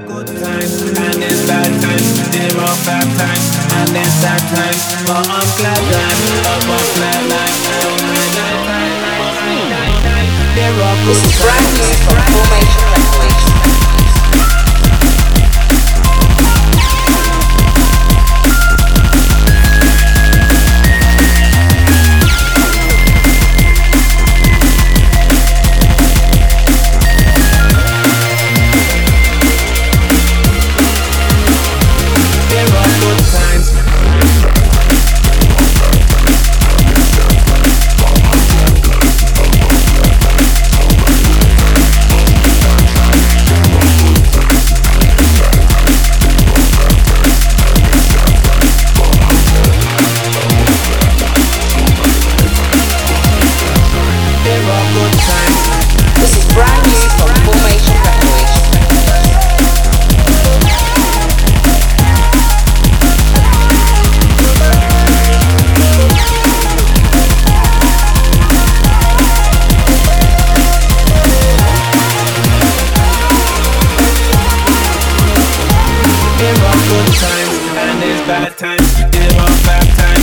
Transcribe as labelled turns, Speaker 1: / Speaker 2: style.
Speaker 1: good times and there's bad times. There are bad times and there's sad times. But I'm glad that was flat line. There are good
Speaker 2: This
Speaker 1: bad times. There are bad times